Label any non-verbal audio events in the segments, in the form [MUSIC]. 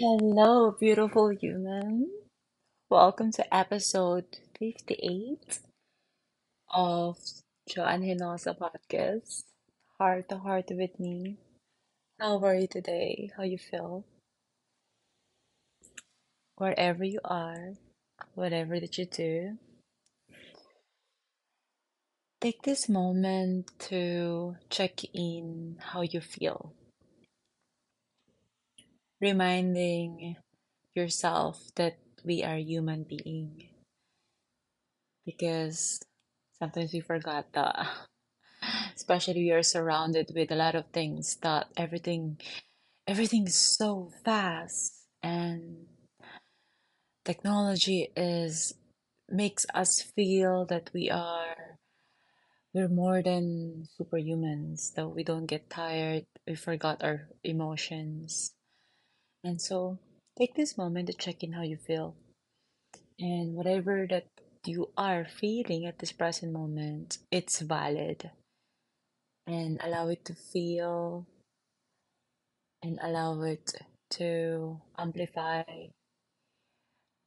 Hello, beautiful human. Welcome to episode 58 of Joanne Hinosa podcast. Heart to heart with me. How are you today? How you feel? Wherever you are, whatever that you do, take this moment to check in how you feel, reminding yourself that we are human being. Because sometimes we forgot that [LAUGHS] especially we are surrounded with a lot of things that everything everything is so fast and technology is makes us feel that we are we're more than superhumans that we don't get tired we forgot our emotions and so take this moment to check in how you feel and whatever that you are feeling at this present moment it's valid and allow it to feel and allow it to amplify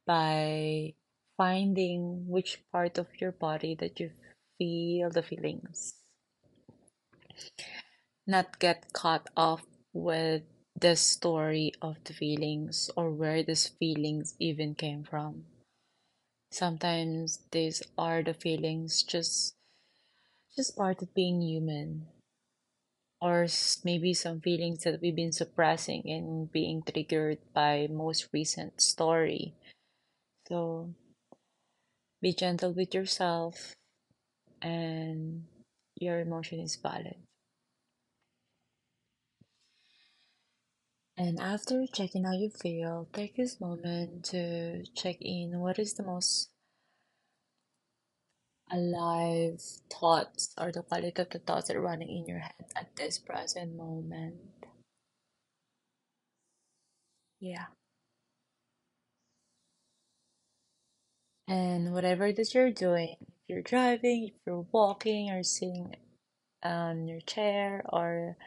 by finding which part of your body that you feel the feelings. Not get caught off with the story of the feelings or where these feelings even came from. Sometimes these are the feelings just just part of being human or maybe some feelings that we've been suppressing and being triggered by most recent story. So be gentle with yourself and your emotion is valid. And after checking how you feel, take this moment to check in what is the most alive thoughts or the quality of the thoughts that are running in your head at this present moment. Yeah. And whatever that you're doing, if you're driving, if you're walking, or sitting on your chair, or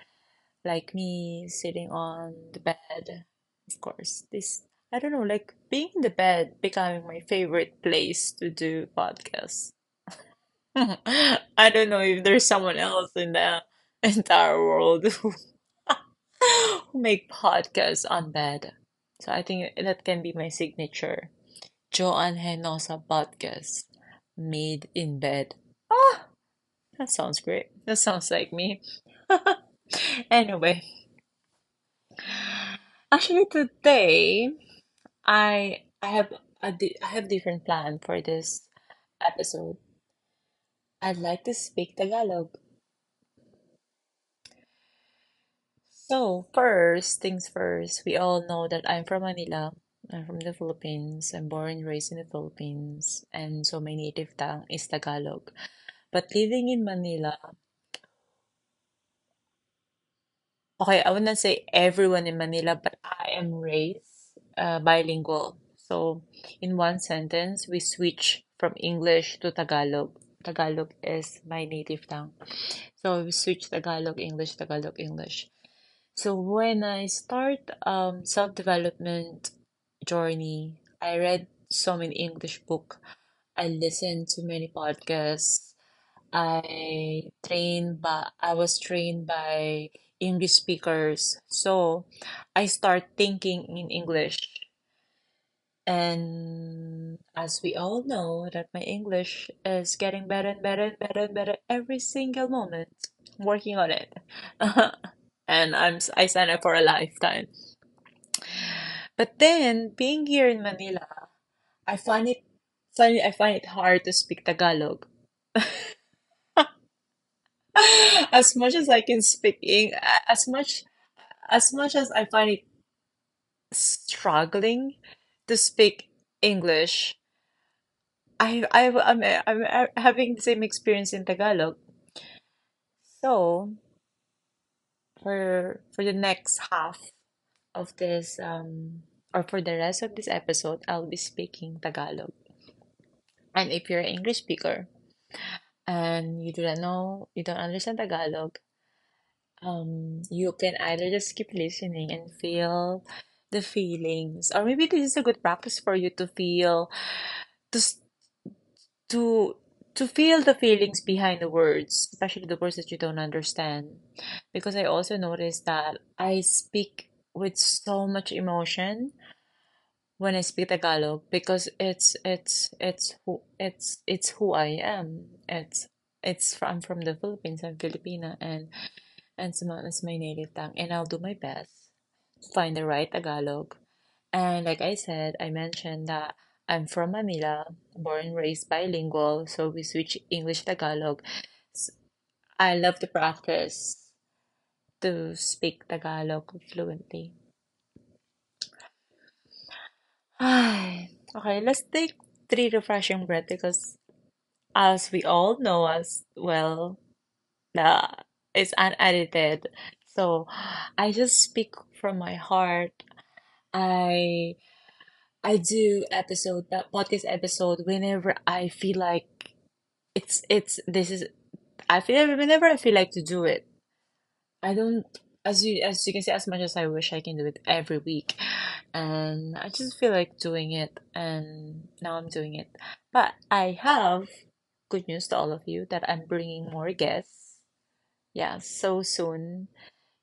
like me sitting on the bed, of course, this I don't know, like being in the bed becoming my favorite place to do podcasts. [LAUGHS] I don't know if there's someone else in the [LAUGHS] entire world [LAUGHS] who, who make podcasts on bed. So I think that can be my signature. Joanne Henosa podcast made in bed. Ah, that sounds great. That sounds like me. Anyway, actually today I I have a di- I have different plan for this episode. I'd like to speak Tagalog. So, first things first, we all know that I'm from Manila. I'm from the Philippines. I'm born and raised in the Philippines, and so my native tongue is Tagalog. But living in Manila, okay, I wouldn't say everyone in Manila, but I am raised uh, bilingual. So, in one sentence, we switch from English to Tagalog. Tagalog is my native tongue. So, we switch Tagalog, English, Tagalog, English. So when I start um self-development journey, I read so many English book. I listened to many podcasts. I trained by I was trained by English speakers. So I start thinking in English. And as we all know that my English is getting better and better and better and better every single moment. Working on it. [LAUGHS] and I'm I signed up for a lifetime. But then being here in Manila, I find it find I find it hard to speak Tagalog. [LAUGHS] [LAUGHS] As much as I can speak Eng as much as much as I find it struggling to speak English, I I I'm, I'm having the same experience in Tagalog. So for for the next half of this um or for the rest of this episode, I'll be speaking Tagalog. And if you're an English speaker and you do not know, you don't understand Tagalog, um, you can either just keep listening and feel the feelings, or maybe this is a good practice for you to feel to to to feel the feelings behind the words, especially the words that you don't understand. Because I also noticed that I speak with so much emotion when I speak Tagalog because it's it's it's who it's it's who I am. It's it's from, I'm from the Philippines. I'm Filipina, and and my, it's my native tongue, and I'll do my best to find the right Tagalog. And like I said, I mentioned that I'm from Manila, born raised bilingual, so we switch English Tagalog. I love to practice to speak Tagalog fluently. Ay, [SIGHS] okay, let's take three refreshing breaths because as we all know as well, the it's unedited. So [SIGHS] I just speak from my heart. I I do episode that podcast episode whenever I feel like it's it's this is I feel whenever I feel like to do it. I don't as you as you can see as much as I wish I can do it every week. And I just feel like doing it and now I'm doing it. But I have good news to all of you that I'm bringing more guests. Yeah, so soon.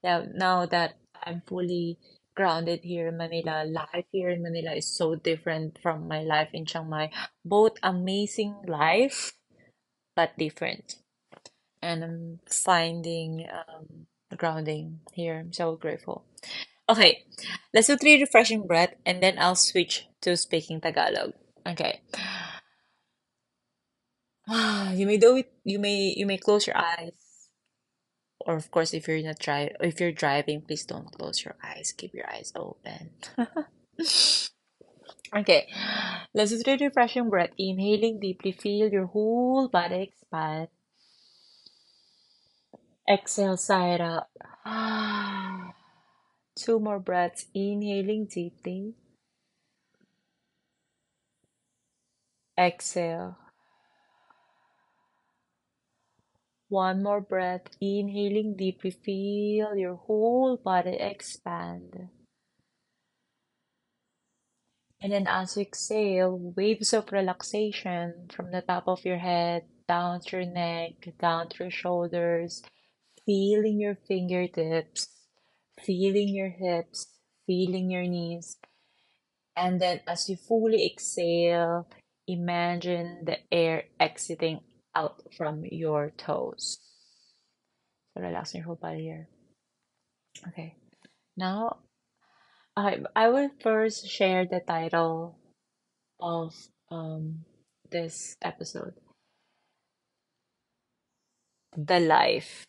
Yeah, now that I'm fully grounded here in Manila, life here in Manila is so different from my life in Chiang Mai. Both amazing life, but different. And I'm finding um, grounding here. I'm so grateful. Okay, let's do three refreshing breath and then I'll switch to speaking Tagalog. Okay. [SIGHS] You may do it, you may you may close your eyes. Or of course if you're not dri if you're driving, please don't close your eyes. Keep your eyes open. [LAUGHS] Okay. Let's do three refreshing breath. Inhaling deeply, feel your whole body expand. Exhale, it out. [SIGHS] Two more breaths. Inhaling deeply. Exhale. One more breath. Inhaling deeply, feel your whole body expand. And then as you exhale, waves of relaxation from the top of your head down to your neck, down to your shoulders, feeling your fingertips, feeling your hips, feeling your knees. And then as you fully exhale, imagine the air exiting out from your toes. So relax your whole body here. Okay. Now I I will first share the title of um this episode. The life.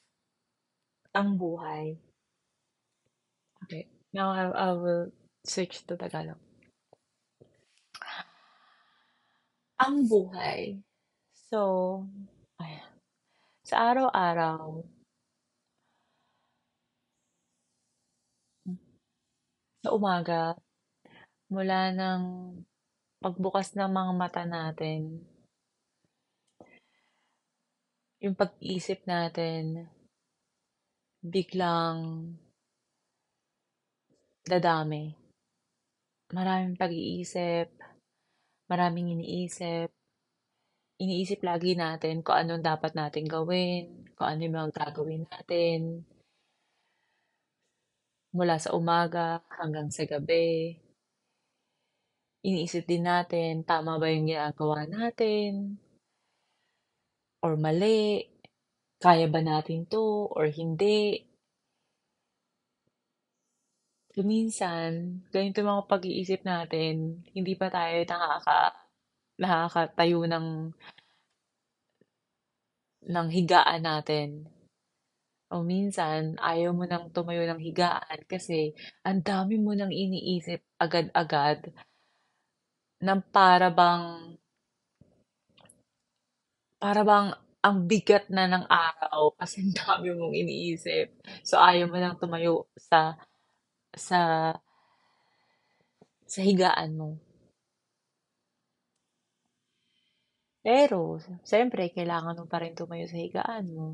Ang buhay. Okay. Now I, I will switch to Tagalog. Ang buhay. So, ayan. Sa araw-araw, sa umaga, mula ng pagbukas ng mga mata natin, yung pag-iisip natin, biglang dadami. Maraming pag-iisip, maraming iniisip, iniisip lagi natin kung anong dapat natin gawin, kung ano yung mga gagawin natin, mula sa umaga hanggang sa gabi. Iniisip din natin, tama ba yung ginagawa natin, or mali, kaya ba natin to, or hindi. Minsan, ganito mga pag-iisip natin, hindi pa tayo nakaka, nakakatayo ng, ng higaan natin. O minsan, ayaw mo nang tumayo ng higaan kasi ang dami mo nang iniisip agad-agad ng para bang, para bang ang bigat na ng araw kasi ang dami mong iniisip. So, ayaw mo nang tumayo sa, sa, sa higaan mo. Pero, siyempre, kailangan mo pa rin tumayo sa higaan mo.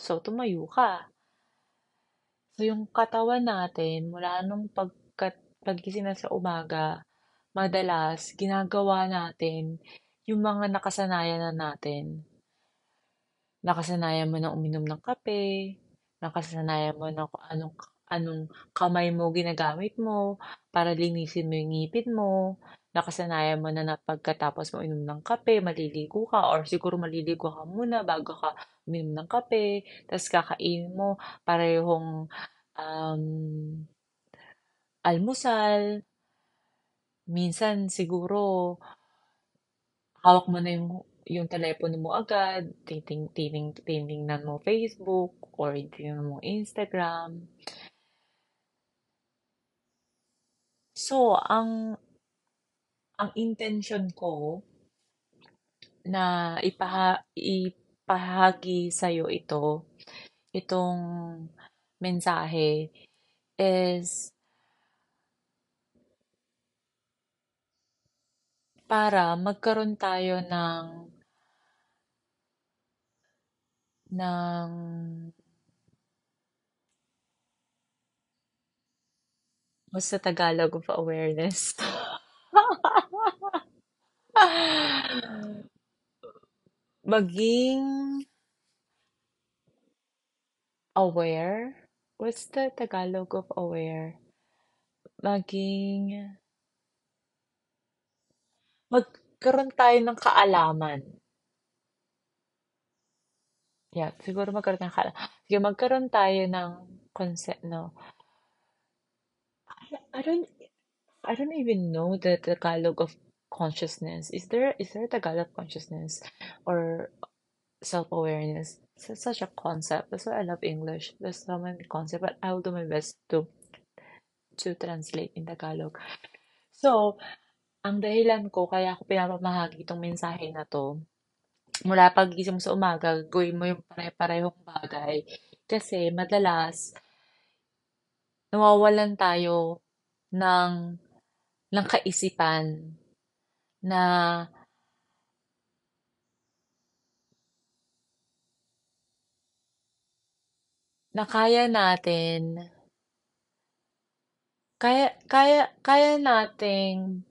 So, tumayo ka. So, yung katawan natin, mula nung pagkat paggising na sa umaga, madalas ginagawa natin yung mga nakasanayan na natin. Nakasanayan mo na uminom ng kape, nakasanayan mo na kung anong anong kamay mo ginagamit mo para linisin mo yung ngipin mo. Nakasanayan mo na na pagkatapos mo inom ng kape, maliligo ka or siguro maliligo ka muna bago ka uminom ng kape. Tapos kakainin mo parehong um, almusal. Minsan siguro hawak mo na yung yung telepono mo agad, titing titing titingnan mo Facebook or titingnan mo Instagram. So, ang ang intention ko na ipaha, ipahagi sa'yo ito, itong mensahe is para magkaroon tayo ng ng what's the Tagalog of awareness? [LAUGHS] Maging aware? What's the Tagalog of aware? Maging magkaroon tayo ng kaalaman. Yeah, siguro magkaroon ng kaalaman. Sige, magkaroon tayo ng concept, no? I don't, I don't even know the Tagalog of consciousness. Is there, is there a Tagalog consciousness or self-awareness? It's such a concept. That's why I love English. There's so many concepts, but I will do my best to to translate in Tagalog. So, ang dahilan ko kaya ako pinapamahagi itong mensahe na to, mula pagising mo sa umaga, gawin mo yung pare-parehong bagay. Kasi madalas, nawawalan tayo ng, ng kaisipan na na kaya natin kaya kaya kaya nating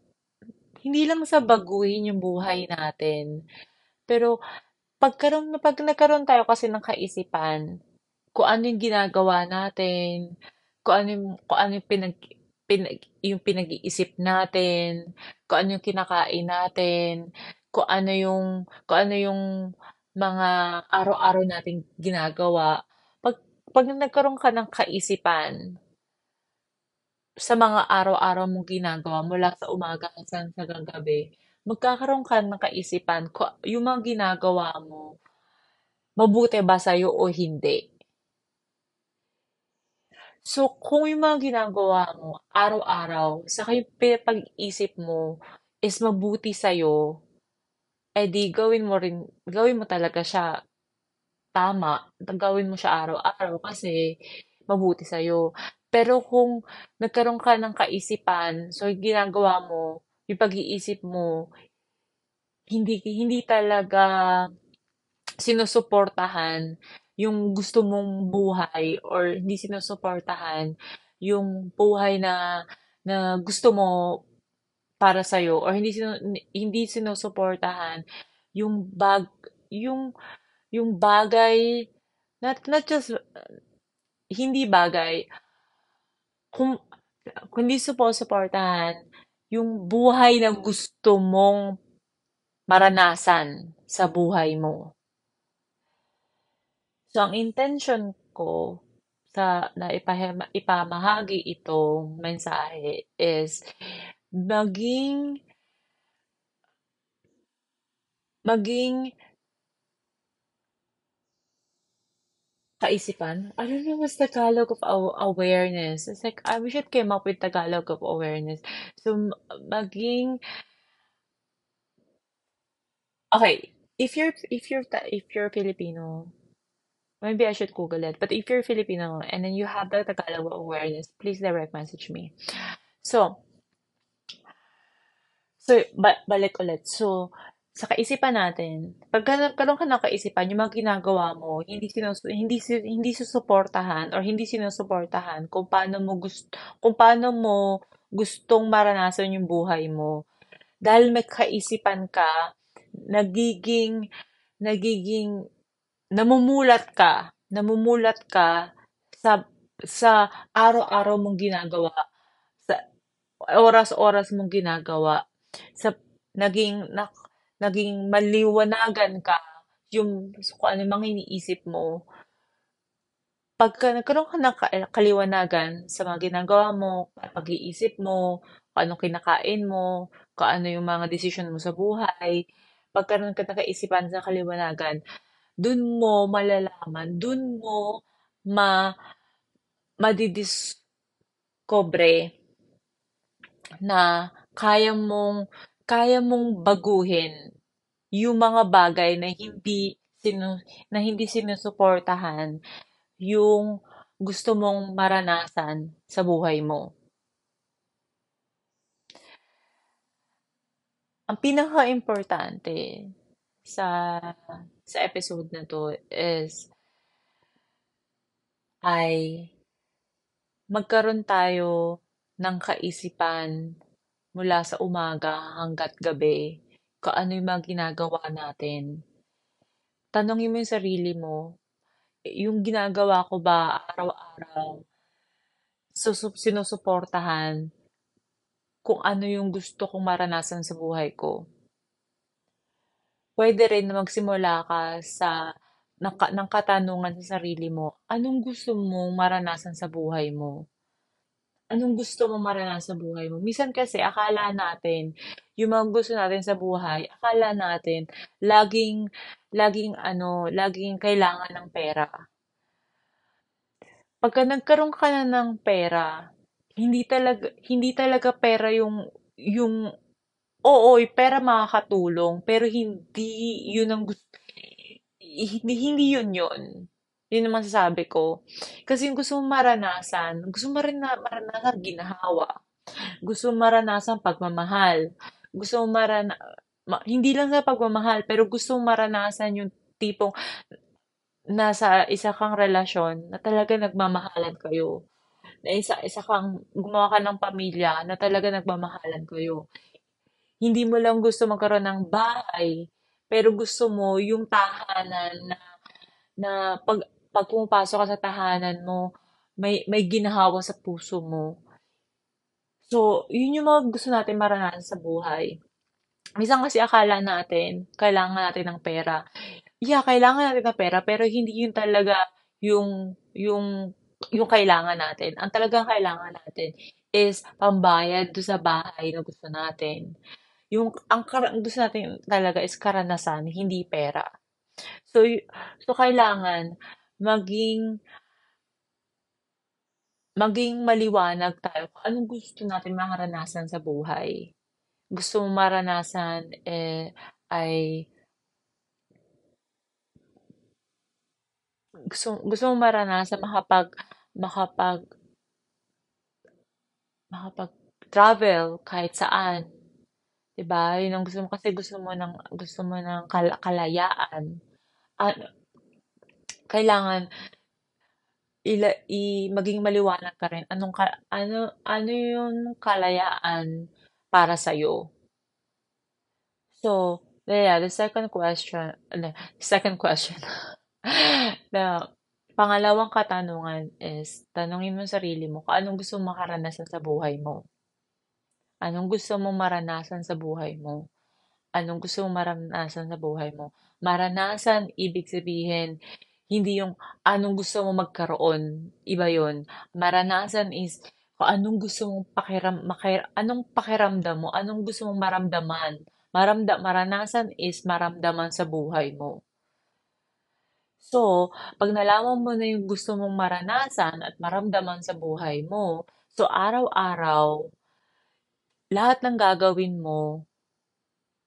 hindi lang sa baguhin yung buhay natin, pero pagkaroon pag nagkaroon tayo kasi ng kaisipan, kung ano yung ginagawa natin, kung ano yung, kung ano yung pinag, pinag yung pinag-iisip natin, kung ano yung kinakain natin, kung ano yung kung ano yung mga araw-araw nating ginagawa. Pag pag nagkaroon ka ng kaisipan sa mga araw-araw mong ginagawa mula sa umaga hanggang sa gabi, magkakaroon ka ng kaisipan kung yung mga ginagawa mo, mabuti ba sa'yo o hindi. So, kung yung mga ginagawa mo araw-araw, saka yung pag-isip mo is mabuti sa'yo, eh di gawin mo rin, gawin mo talaga siya tama. Gawin mo siya araw-araw kasi mabuti sa'yo. Pero kung nagkaroon ka ng kaisipan, so ginagawa mo, yung pag-iisip mo, hindi hindi talaga sinusuportahan yung gusto mong buhay or hindi sinusuportahan yung buhay na na gusto mo para sa or hindi sinu, hindi sinusuportahan yung bag yung yung bagay not not just hindi bagay kung, hindi suportahan yung buhay na gusto mong maranasan sa buhay mo. So, ang intention ko sa na ipamahagi itong mensahe is maging maging kaisipan. I don't know what's Tagalog of aw- awareness. It's like, I wish it came up with Tagalog of awareness. So, maging, okay, if you're, if you're, if you're Filipino, maybe I should Google it. But if you're Filipino and then you have the Tagalog of awareness, please direct message me. So, so, ba- balik ulit. So, sa kaisipan natin, pag nagkaroon ka ng kaisipan, yung mga ginagawa mo, hindi sinus hindi hindi susuportahan or hindi sinusuportahan kung paano mo gusto kung paano mo gustong maranasan yung buhay mo. Dahil may kaisipan ka, nagiging, nagiging, namumulat ka, namumulat ka sa, sa araw-araw mong ginagawa, sa oras-oras mong ginagawa, sa naging, na, naging maliwanagan ka yung kung ano mang iniisip mo, pagka nagkaroon ka ng kaliwanagan sa mga ginagawa mo, pag-iisip mo, kung anong kinakain mo, kung ano yung mga desisyon mo sa buhay, pagkaroon ka ng kaisipan sa kaliwanagan, dun mo malalaman, dun mo ma madidiscover na kaya mong kaya mong baguhin yung mga bagay na hindi sinu, na hindi sinusuportahan yung gusto mong maranasan sa buhay mo. Ang pinaka-importante sa sa episode na to is ay magkaroon tayo ng kaisipan mula sa umaga hanggat gabi kung ano yung mga ginagawa natin. Tanongin mo yung sarili mo, yung ginagawa ko ba araw-araw, susup sinusuportahan kung ano yung gusto kong maranasan sa buhay ko. Pwede rin na magsimula ka sa ng, ng katanungan sa sarili mo, anong gusto mong maranasan sa buhay mo? Anong gusto mong maranasan sa buhay mo? Minsan kasi akala natin, yung mga gusto natin sa buhay, akala natin laging laging ano, laging kailangan ng pera. Pagka nagkaroon ka na ng pera, hindi talaga hindi talaga pera yung yung oo, pera makakatulong, pero hindi yun ang gusto hindi, hindi yun yun. Yun naman sasabi ko. Kasi yung gusto mong maranasan, gusto mo rin na maranasan ginahawa. Gusto mong maranasan pagmamahal. Gusto mong marana, ma, hindi lang sa pagmamahal, pero gusto mong maranasan yung tipong nasa isa kang relasyon na talaga nagmamahalan kayo. Na isa, isa kang gumawa ka ng pamilya na talaga nagmamahalan kayo. Hindi mo lang gusto magkaroon ng bahay, pero gusto mo yung tahanan na, na pag, pag pumapasok ka sa tahanan mo, may, may ginahawa sa puso mo. So, yun yung mga gusto natin maranasan sa buhay. Minsan kasi akala natin, kailangan natin ng pera. Yeah, kailangan natin ng pera, pero hindi yun talaga yung, yung, yung kailangan natin. Ang talagang kailangan natin is pambayad do sa bahay na gusto natin. Yung, ang, gusto natin talaga is karanasan, hindi pera. So, so kailangan maging maging maliwanag tayo kung anong gusto natin maranasan sa buhay. Gusto mo maranasan eh, ay gusto, gusto mo maranasan makapag makapag makapag travel kahit saan 'Di ba? Yun ang gusto mo kasi gusto mo ng gusto mo ng kal- kalayaan. At kailangan ila, i, maging maliwanag ka rin anong ka, ano ano yung kalayaan para sa iyo. So, yeah, the second question, ano, second question. [LAUGHS] the pangalawang katanungan is tanungin mo sarili mo kung anong gusto mo makaranasan sa buhay mo. Anong gusto mong maranasan sa buhay mo? Anong gusto mong maranasan sa buhay mo? Maranasan, ibig sabihin, hindi yung anong gusto mong magkaroon. Iba yon. Maranasan is kung anong gusto mong pakiram, makir, anong pakiramdam mo, anong gusto mong maramdaman. Maramda, maranasan is maramdaman sa buhay mo. So, pag nalaman mo na yung gusto mong maranasan at maramdaman sa buhay mo, so araw-araw, lahat ng gagawin mo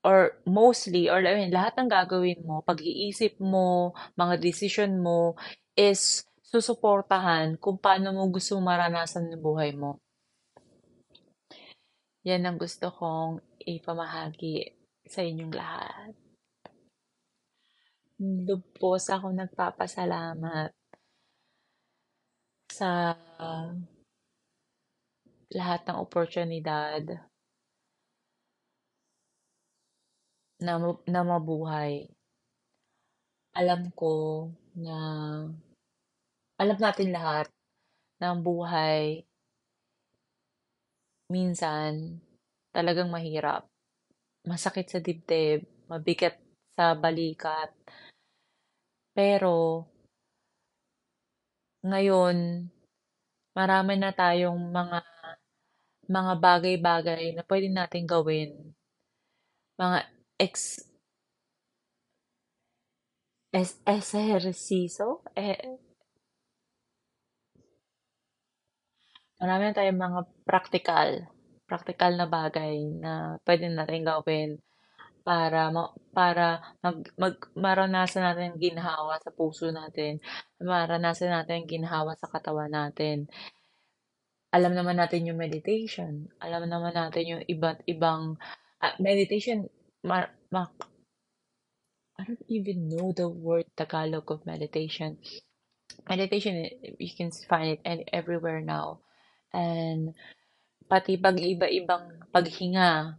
or mostly or I lahat ng gagawin mo, pag-iisip mo, mga decision mo is susuportahan kung paano mo gusto maranasan ng buhay mo. Yan ang gusto kong ipamahagi sa inyong lahat. Lubos ako nagpapasalamat sa lahat ng oportunidad na, na mabuhay. Alam ko na alam natin lahat na ang buhay minsan talagang mahirap. Masakit sa dibdib, mabigat sa balikat. Pero ngayon, marami na tayong mga mga bagay-bagay na pwede nating gawin. Mga ex es esersiso? Eh, marami tayong mga practical, practical na bagay na pwede natin gawin para ma- para mag, mag maranasan natin ginhawa sa puso natin, maranasan natin ginhawa sa katawan natin. Alam naman natin yung meditation, alam naman natin yung iba't ibang uh, meditation ma, ma, I don't even know the word Tagalog of meditation. Meditation, you can find it any, everywhere now. And pati pag iba-ibang paghinga,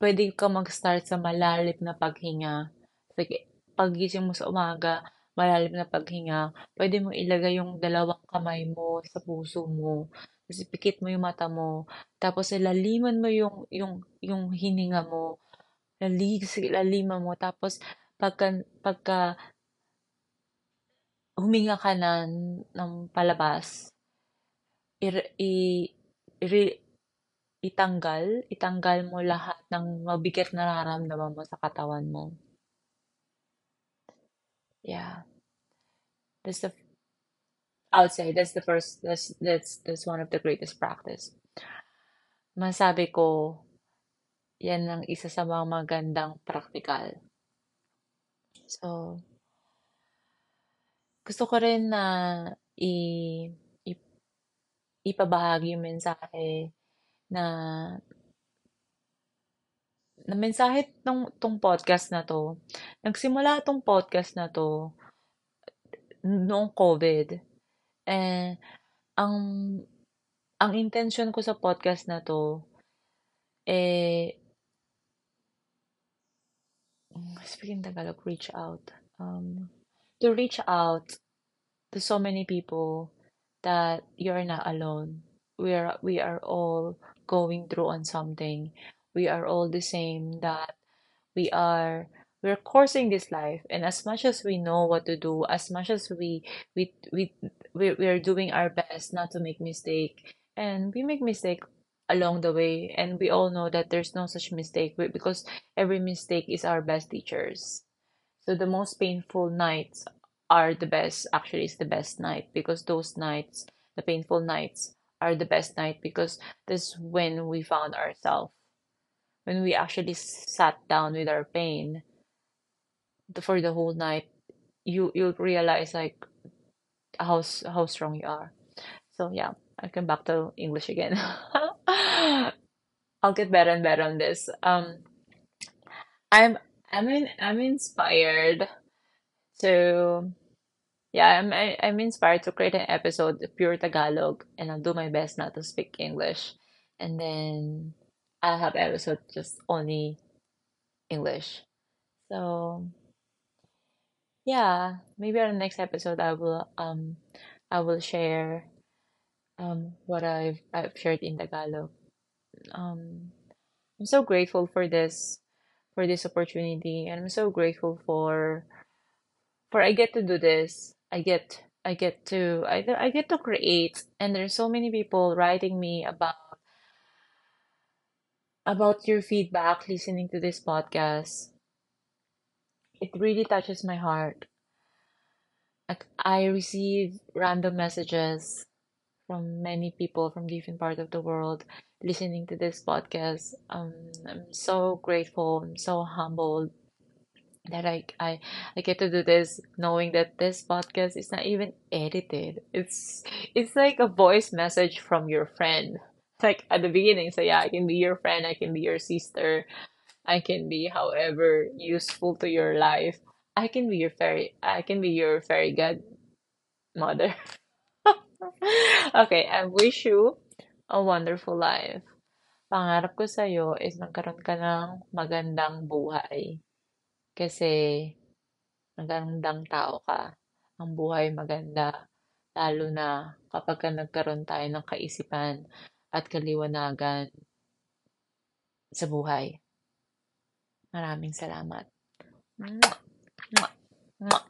pwede ka mag-start sa malalim na paghinga. Like, pagising mo sa umaga, malalim na paghinga, pwede mo ilagay yung dalawang kamay mo sa puso mo. Tapos ipikit mo yung mata mo. Tapos ilaliman mo yung, yung, yung hininga mo. Lalig, laliman mo. Tapos pagka, pagka huminga ka na ng palabas, i, i, i, itanggal, itanggal mo lahat ng mabigat na nararamdaman mo sa katawan mo. Yeah. That's the, say that's the first, that's, that's, that's one of the greatest practice. Masabi ko, yan ang isa sa mga magandang practical. So, gusto ko rin na i, i ipabahagi yung mensahe na na mensahe tong, tong podcast na to. Nagsimula tong podcast na to noong COVID. Eh, ang ang intention ko sa podcast na to eh speaking Tagalog, reach out. Um, to reach out to so many people that you're not alone. We are we are all going through on something. We are all the same that we are we're coursing this life and as much as we know what to do as much as we we we we, we are doing our best not to make mistake and we make mistake along the way. And we all know that there's no such mistake because every mistake is our best teachers. So the most painful nights are the best actually it's the best night because those nights the painful nights are the best night because this when we found ourselves when we actually sat down with our pain for the whole night you you'll realize like how how strong you are. So yeah i come back to english again [LAUGHS] [GASPS] i'll get better and better on this. Um i'm i'm in, i'm inspired to yeah i'm I, i'm inspired to create an episode of pure tagalog and i'll do my best not to speak english. And then i'll have episode just only english. So yeah, maybe on the next episode I will um I will share um what I've I've shared in Tagalog. Um I'm so grateful for this for this opportunity and I'm so grateful for for I get to do this. I get I get to I I get to create and there's so many people writing me about about your feedback listening to this podcast it really touches my heart. I receive random messages from many people from different parts of the world listening to this podcast. Um, I'm so grateful. I'm so humbled that I, I I get to do this knowing that this podcast is not even edited. It's it's like a voice message from your friend. Like at the beginning, so yeah, I can be your friend, I can be your sister, I can be however useful to your life. I can be your fairy I can be your fairy godmother. [LAUGHS] [LAUGHS] okay, I wish you a wonderful life. Pangarap ko sa'yo is magkaroon ka ng magandang buhay. Kasi magandang tao ka. Ang buhay maganda. Lalo na kapag ka nagkaroon tayo ng kaisipan at kaliwanagan sa buhay. Maraming salamat. Mwah! Mwah! Mwah!